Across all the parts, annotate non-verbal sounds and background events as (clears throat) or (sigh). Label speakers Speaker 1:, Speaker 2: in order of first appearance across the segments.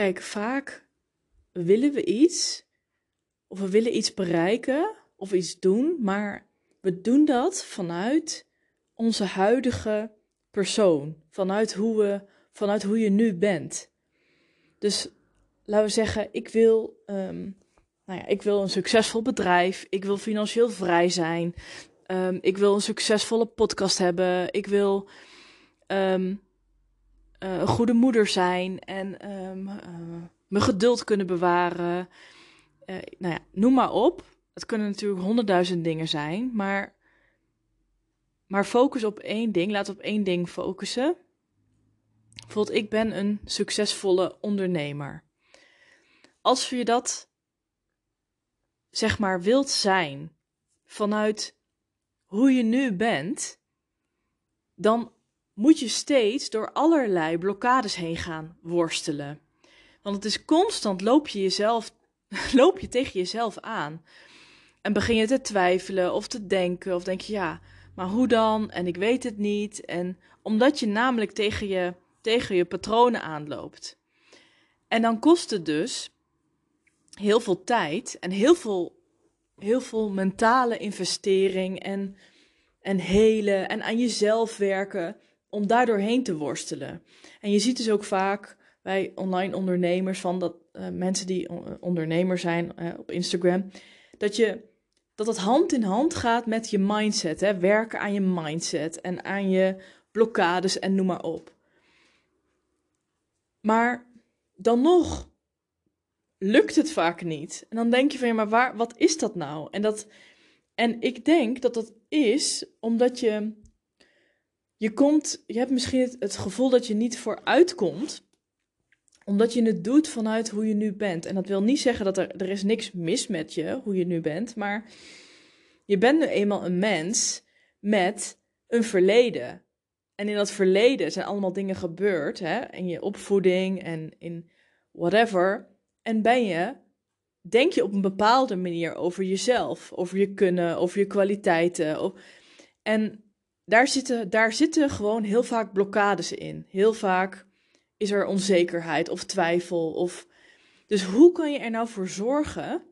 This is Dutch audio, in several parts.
Speaker 1: Kijk, vaak willen we iets, of we willen iets bereiken, of iets doen, maar we doen dat vanuit onze huidige persoon, vanuit hoe, we, vanuit hoe je nu bent. Dus laten we zeggen, ik wil, ehm, nou ja, ik wil een succesvol bedrijf, ik wil financieel vrij zijn, ehm, ik wil een succesvolle podcast hebben, ik wil ehm, eh, een goede moeder zijn en uh, mijn geduld kunnen bewaren. Uh, nou ja, noem maar op. Het kunnen natuurlijk honderdduizend dingen zijn, maar, maar focus op één ding. Laat op één ding focussen. Bijvoorbeeld, ik ben een succesvolle ondernemer. Als je dat, zeg maar, wilt zijn vanuit hoe je nu bent, dan moet je steeds door allerlei blokkades heen gaan worstelen. Want het is constant loop je, jezelf, (laughs) loop je tegen jezelf aan. En begin je te twijfelen of te denken of denk je ja, maar hoe dan? En ik weet het niet. En omdat je namelijk tegen je, tegen je patronen aanloopt. En dan kost het dus heel veel tijd en heel veel, heel veel mentale investering en, en helen en aan jezelf werken om daardoor heen te worstelen. En je ziet dus ook vaak bij online ondernemers van dat uh, mensen die ondernemer zijn uh, op Instagram, dat je dat het hand in hand gaat met je mindset, hè? werken aan je mindset en aan je blokkades en noem maar op. Maar dan nog lukt het vaak niet. En dan denk je van ja, maar waar, wat is dat nou? En, dat, en ik denk dat dat is omdat je je komt, je hebt misschien het, gevoel dat je niet vooruit komt, omdat je het doet vanuit hoe je nu bent. En dat wil niet zeggen dat er, er is niks mis met je, hoe je nu bent, maar je bent nu eenmaal een mens met een verleden. En in dat verleden zijn allemaal dingen gebeurd, hè, in je opvoeding en in whatever. En ben je, denk je op een bepaalde manier over jezelf, over je kunnen, over je kwaliteiten. En daar zitten, daar zitten gewoon heel vaak blokkades in. Heel vaak is er onzekerheid of twijfel. Of... Dus hoe kan je er nou voor zorgen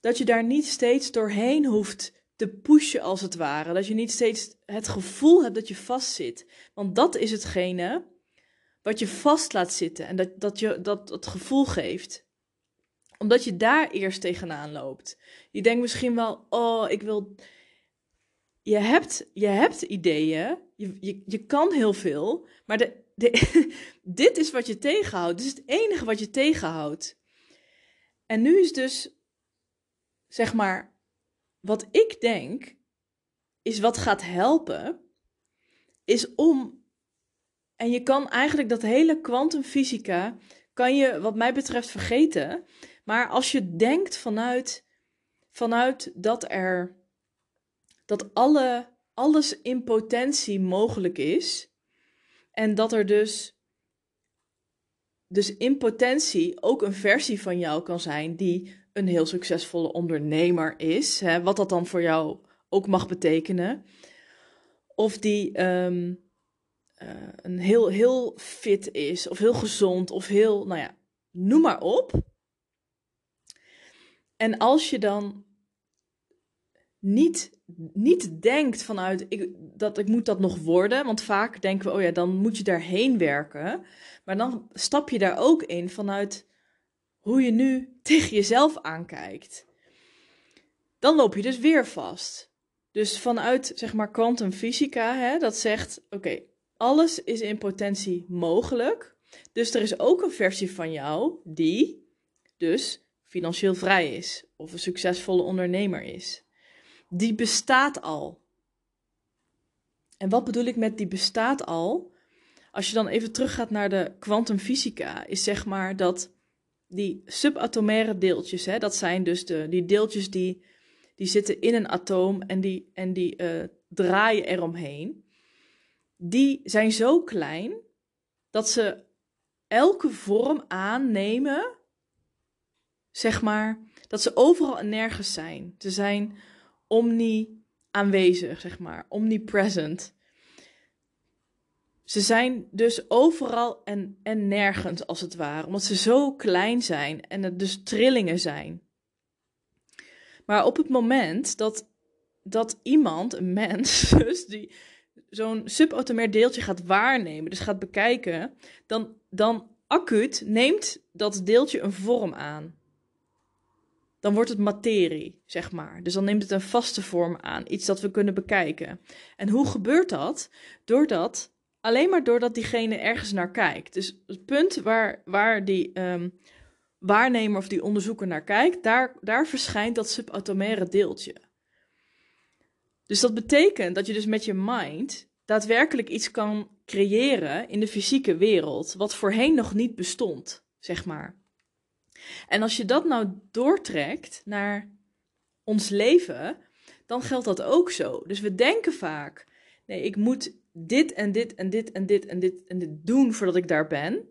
Speaker 1: dat je daar niet steeds doorheen hoeft te pushen, als het ware? Dat je niet steeds het gevoel hebt dat je vastzit. Want dat is hetgene wat je vast laat zitten en dat, dat je dat het gevoel geeft omdat je daar eerst tegenaan loopt. Je denkt misschien wel, oh, ik wil je hebt, je hebt ideeën, je, je, je kan heel veel, maar de, de, (laughs) dit is wat je tegenhoudt. Dit is het enige wat je tegenhoudt. En nu is dus, zeg maar, wat ik denk, is wat gaat helpen, is om, en je kan eigenlijk dat hele kwantumfysica, kan je wat mij betreft vergeten, maar als je denkt vanuit, vanuit dat er dat alle, alles in potentie mogelijk is. En dat er dus, dus in potentie ook een versie van jou kan zijn die een heel succesvolle ondernemer is. Hè, wat dat dan voor jou ook mag betekenen. Of die ehm, eh, een heel, heel fit is, of heel gezond, of heel, nou ja, noem maar op. En als je dan niet, niet denkt vanuit ik, dat ik moet dat nog worden. Want vaak denken we, oh ja, dan moet je daarheen werken. Maar dan stap je daar ook in vanuit hoe je nu tegen jezelf aankijkt. Dan loop je dus weer vast. Dus vanuit, zeg maar, kwantumfysica, dat zegt, oké, alles is in potentie mogelijk. Dus er is ook een versie van jou die dus financieel vrij is of een succesvolle ondernemer is die bestaat al. En wat bedoel ik met die bestaat al? Als je dan even teruggaat naar de kwantumfysica, is zeg maar dat die subatomaire deeltjes, hè, dat zijn dus de, die deeltjes die, die zitten in een atoom en die, en die uh, draaien eromheen, die zijn zo klein dat ze elke vorm aannemen, zeg maar, dat ze overal en nergens zijn. Ze zijn omni aanwezig, zeg maar, omnipresent. ze zijn dus overal en, en nergens als het ware, omdat ze zo klein zijn en het dus trillingen zijn. Maar op het moment dat, dat iemand, een mens, (laughs) dus die zo'n subatomair deeltje gaat waarnemen, dus gaat bekijken, dan, dan acuut neemt dat deeltje een vorm aan. Dan wordt het materie, zeg maar. Dus dan neemt het een vaste vorm aan, iets dat we kunnen bekijken. En hoe gebeurt dat? Doordat, alleen maar doordat diegene ergens naar kijkt. Dus het punt waar, waar die ehm, waarnemer of die onderzoeker naar kijkt, daar, daar verschijnt dat subatomaire deeltje. Dus dat betekent dat je dus met je mind daadwerkelijk iets kan creëren in de fysieke wereld, wat voorheen nog niet bestond, zeg maar. En als je dat nou doortrekt naar ons leven, dan geldt dat ook zo. Dus we denken vaak: nee, ik moet dit en dit en dit en dit en dit en dit doen voordat ik daar ben.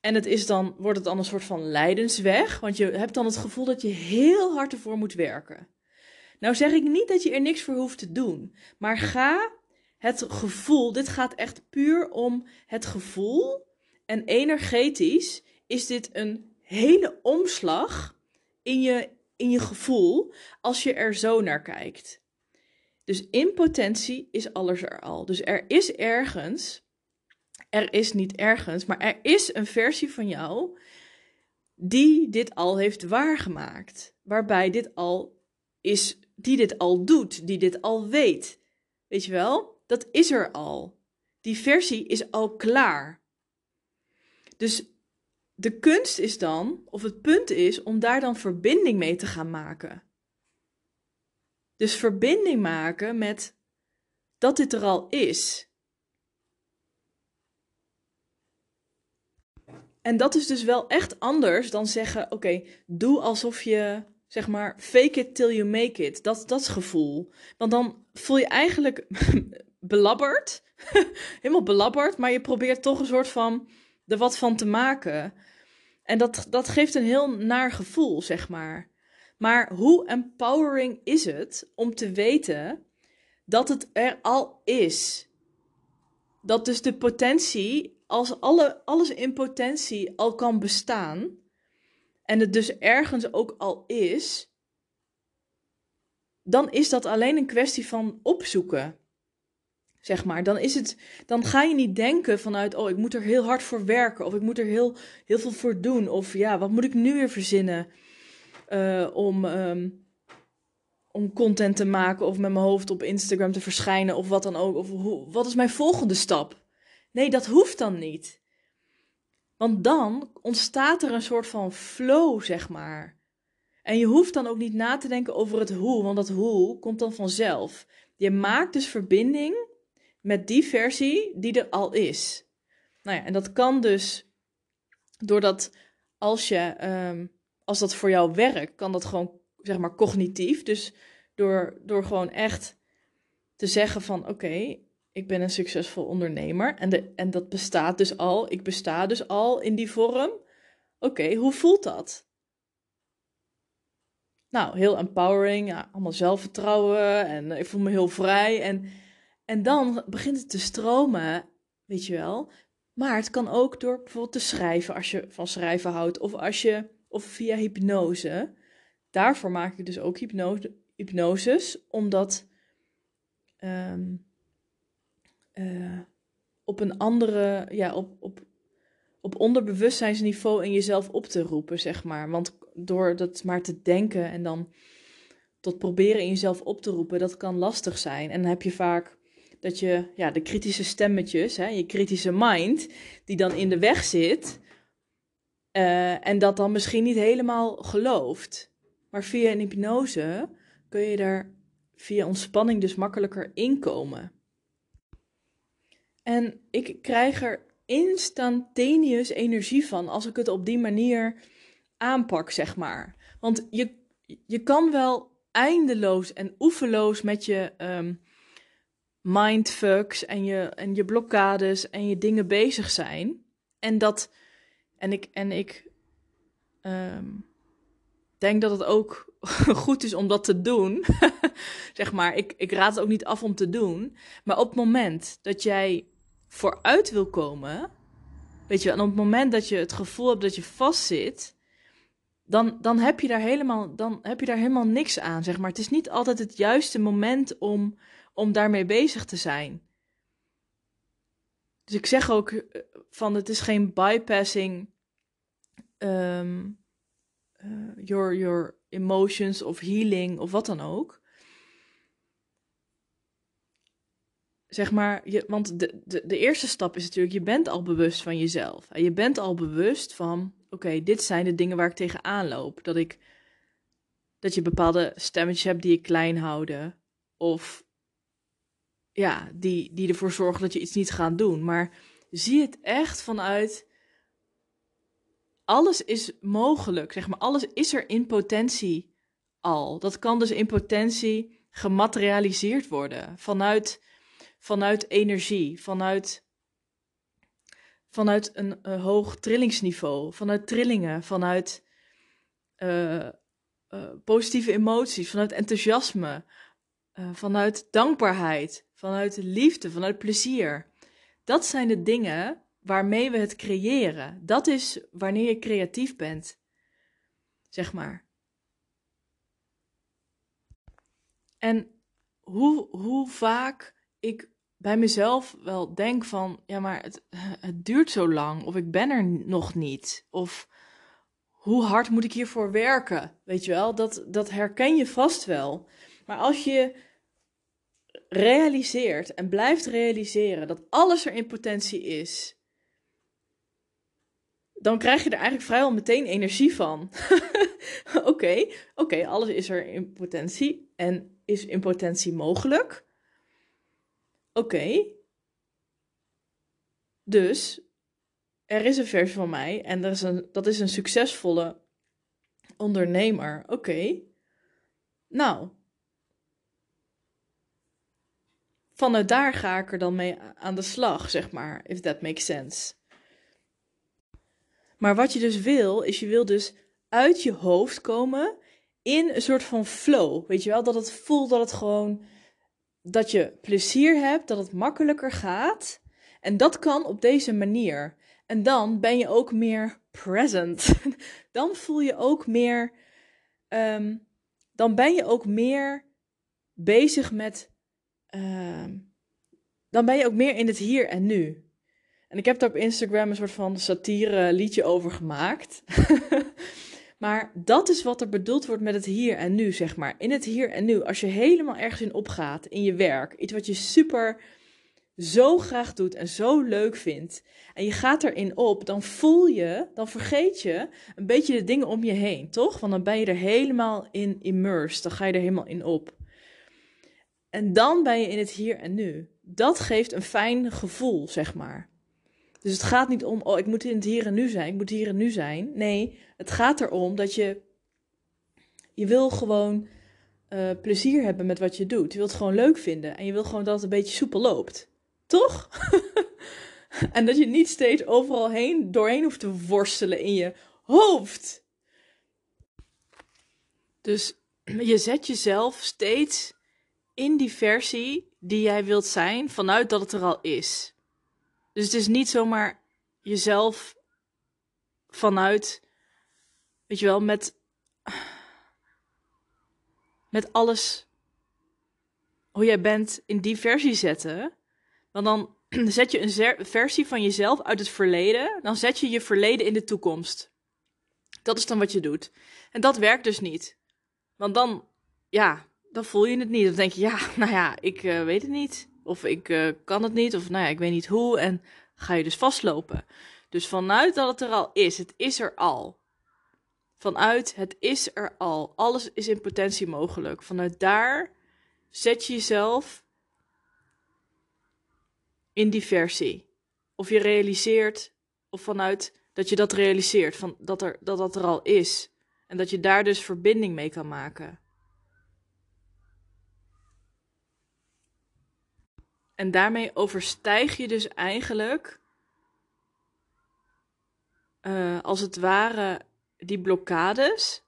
Speaker 1: En het is dan, wordt het dan een soort van lijdensweg, want je hebt dan het gevoel dat je heel hard ervoor moet werken. Nou zeg ik niet dat je er niks voor hoeft te doen, maar ga het gevoel, dit gaat echt puur om het gevoel. En energetisch is dit een hele omslag in je, in je gevoel als je er zo naar kijkt. Dus in potentie is alles er al. Dus er is ergens, er is niet ergens, maar er is een versie van jou die dit al heeft waargemaakt. Waarbij dit al is, die dit al doet, die dit al weet. Weet je wel? dat is er al. Die versie is al klaar. Dus de kunst is dan, of het punt is, om daar dan verbinding mee te gaan maken. Dus verbinding maken met dat dit er al is. En dat is dus wel echt anders dan zeggen: oké, doe alsof je, zeg maar, fake it till you make it. Dat, dat gevoel. Want dan voel je eigenlijk (laughs) belabberd. (laughs) Helemaal belabberd, maar je probeert toch een soort van er wat van te maken. En dat, dat geeft een heel naar gevoel, zeg maar. Maar hoe empowering is het om te weten dat het er al is? Dat dus de potentie, als alle, alles in potentie al kan bestaan, en het dus ergens ook al is, dan is dat alleen een kwestie van opzoeken. Zeg maar, dan, is het, dan ga je niet denken vanuit, oh, ik moet er heel hard voor werken, of ik moet er heel, heel veel voor doen, of ja, wat moet ik nu weer verzinnen uh, om, um, om content te maken, of met mijn hoofd op Instagram te verschijnen, of wat dan ook, of hoe, wat is mijn volgende stap? Nee, dat hoeft dan niet. Want dan ontstaat er een soort van flow, zeg maar. En je hoeft dan ook niet na te denken over het hoe, want dat hoe komt dan vanzelf. Je maakt dus verbinding met die versie die er al is. Nou ja, en dat kan dus doordat als je, ehm, als dat voor jou werkt, kan dat gewoon, zeg maar, cognitief. Dus door, door gewoon echt te zeggen van, oké, ik ben een succesvol ondernemer en, de, en dat bestaat dus al, ik besta dus al in die vorm. Oké, hoe voelt dat? Nou, heel empowering, ja, allemaal zelfvertrouwen en ik voel me heel vrij en en dan begint het te stromen, weet je wel. Maar het kan ook door bijvoorbeeld te schrijven, als je van schrijven houdt, of als je, of via hypnose. Daarvoor maak ik dus ook hypnose, hypnoses, omdat um, op een andere, ja, op, op, op onderbewustzijnsniveau in jezelf op te roepen, zeg maar. Want door dat maar te denken en dan tot proberen in jezelf op te roepen, dat kan lastig zijn. En dan heb je vaak dat je ja, de kritische stemmetjes, hè, je kritische mind, die dan in de weg zit uh, en dat dan misschien niet helemaal gelooft. Maar via een hypnose kun je daar via ontspanning dus makkelijker inkomen. En ik krijg er instantaneus energie van als ik het op die manier aanpak, zeg maar. Want je, je kan wel eindeloos en oefeloos met je um, mindfucks en je, en je blokkades en je dingen bezig zijn. En dat, en ik, en ik um, denk dat het ook (laughs) goed is om dat te doen. (laughs) zeg maar, ik, ik raad het ook niet af om te doen. Maar op het moment dat jij vooruit wil komen, weet je, en op het moment dat je het gevoel hebt dat je vastzit, dan, dan, heb je daar helemaal, dan heb je daar helemaal niks aan, zeg maar. Het is niet altijd het juiste moment om, om daarmee bezig te zijn. Dus ik zeg ook eh, van het is geen bypassing um, your, your emotions of healing of wat dan ook. Zeg maar, je, want de, de, de eerste stap is natuurlijk, je bent al bewust van jezelf. En je bent al bewust van, oké, dit zijn de dingen waar ik tegenaan loop. Dat ik, dat je bepaalde stemmetjes hebt die je klein houden. Of ja, die, die ervoor zorgen dat je iets niet gaat doen. Maar zie het echt vanuit. Alles is mogelijk, zeg maar. Alles is er in potentie al. Dat kan dus in potentie gematerialiseerd worden. Vanuit, vanuit energie, vanuit, vanuit een, hoog trillingsniveau, vanuit trillingen, vanuit uh, uh, positieve emoties, vanuit enthousiasme, uh, vanuit dankbaarheid, vanuit liefde, vanuit plezier. Dat zijn de dingen waarmee we het creëren. Dat is wanneer je creatief bent, zeg maar. En hoe, hoe vaak ik bij mezelf wel denk van, ja, maar het, het duurt zo lang, of ik ben er nog niet, of hoe hard moet ik hiervoor werken? Weet je wel, dat, dat herken je vast wel. Maar als je realiseert en blijft realiseren dat alles er in potentie is, dan krijg je er eigenlijk vrijwel meteen energie van. (laughs) Oké, oké, alles is er in potentie en is in potentie mogelijk. Oké. Dus er is een versie van mij en er is een, dat is een succesvolle ondernemer. Oké. Nou, vanuit daar ga ik er dan mee aan de slag, zeg maar, if that makes sense. Maar wat je dus wil, is je wil dus uit je hoofd komen in een soort van flow. Weet je wel, dat het voelt dat het gewoon, dat je plezier hebt, dat het makkelijker gaat. En dat kan op deze manier. En dan ben je ook meer present. (laughs) dan voel je ook meer, um, dan ben je ook meer bezig met Ehm, dan ben je ook meer in het hier en nu. En ik heb daar op Instagram een soort van satire liedje over gemaakt. (laughs) maar dat is wat er bedoeld wordt met het hier en nu, zeg maar. In het hier en nu. Als je helemaal ergens in opgaat, in je werk. Iets wat je super zo graag doet en zo leuk vindt. En je gaat erin op, dan voel je, dan vergeet je een beetje de dingen om je heen, toch? Want dan ben je er helemaal in immersed. Dan ga je er helemaal in op. En dan ben je in het hier en nu. Dat geeft een fijn gevoel, zeg maar. Dus het gaat niet om, oh, ik moet in het hier en nu zijn, ik moet hier en nu zijn. Nee, het gaat erom dat je, je wil gewoon uh, plezier hebben met wat je doet. Je wilt het gewoon leuk vinden en je wil gewoon dat het een beetje soepel loopt. Toch? (laughs) en dat je niet steeds overal heen, doorheen hoeft te worstelen in je hoofd. Dus je zet jezelf steeds in die versie die jij wilt zijn, vanuit dat het er al is. Dus het is niet zomaar jezelf vanuit, weet je wel, met, met alles hoe jij bent in die versie zetten. Want dan (clears throat) zet je een versie van jezelf uit het verleden, dan zet je je verleden in de toekomst. Dat is dan wat je doet. En dat werkt dus niet. Want dan, ja, dan voel je het niet. Dan denk je, ja, (laughs) nou ja, ik uh, weet het niet. Of ik uh, kan het niet. Of nou ja, ik weet niet hoe. En ga je dus vastlopen. Dus vanuit dat het er al is, het is er al. Vanuit het is er al. Alles is in potentie mogelijk. Vanuit daar zet je jezelf in die versie. Of je realiseert, of vanuit dat je dat realiseert, van dat, er, dat dat er al is. En dat je daar dus verbinding mee kan maken. En daarmee overstijg je dus eigenlijk, uh, als het ware, die blokkades.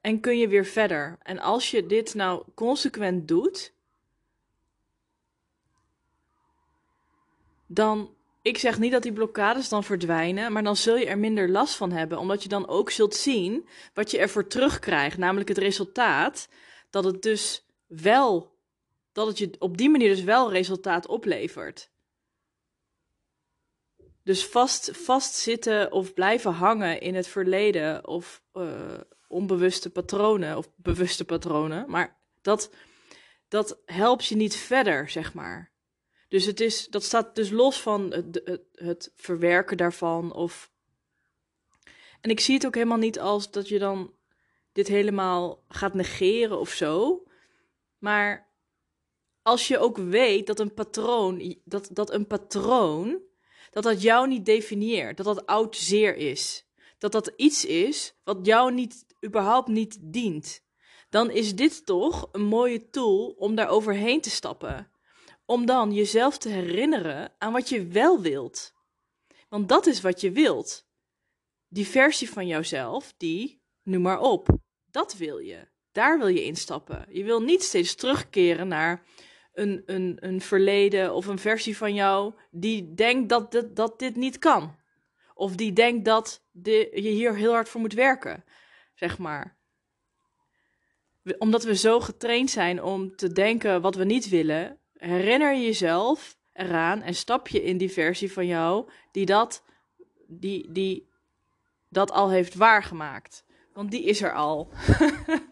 Speaker 1: En kun je weer verder. En als je dit nou consequent doet, dan. Ik zeg niet dat die blokkades dan verdwijnen, maar dan zul je er minder last van hebben, omdat je dan ook zult zien wat je ervoor terugkrijgt, namelijk het resultaat dat het dus wel, dat het je op die manier dus wel resultaat oplevert. Dus vast, vastzitten of blijven hangen in het verleden of uh, onbewuste patronen of bewuste patronen, maar dat, dat helpt je niet verder, zeg maar. Dus het is, dat staat dus los van het, het, het verwerken daarvan. Of... En ik zie het ook helemaal niet als dat je dan dit helemaal gaat negeren of zo. Maar als je ook weet dat een patroon, dat, dat een patroon, dat dat jou niet definieert, dat dat oud zeer is, dat dat iets is wat jou niet, überhaupt niet dient, dan is dit toch een mooie tool om daar overheen te stappen. Om dan jezelf te herinneren aan wat je wel wilt. Want dat is wat je wilt. Die versie van jouzelf, die, nu maar op, dat wil je. Daar wil je instappen. Je wil niet steeds terugkeren naar een, een, een verleden of een versie van jou die denkt dat dit, dat dit niet kan. Of die denkt dat de, je hier heel hard voor moet werken, zeg maar. Omdat we zo getraind zijn om te denken wat we niet willen, herinner je jezelf eraan en stap je in die versie van jou die dat, die, die dat al heeft waargemaakt. Want die is er al. (laughs)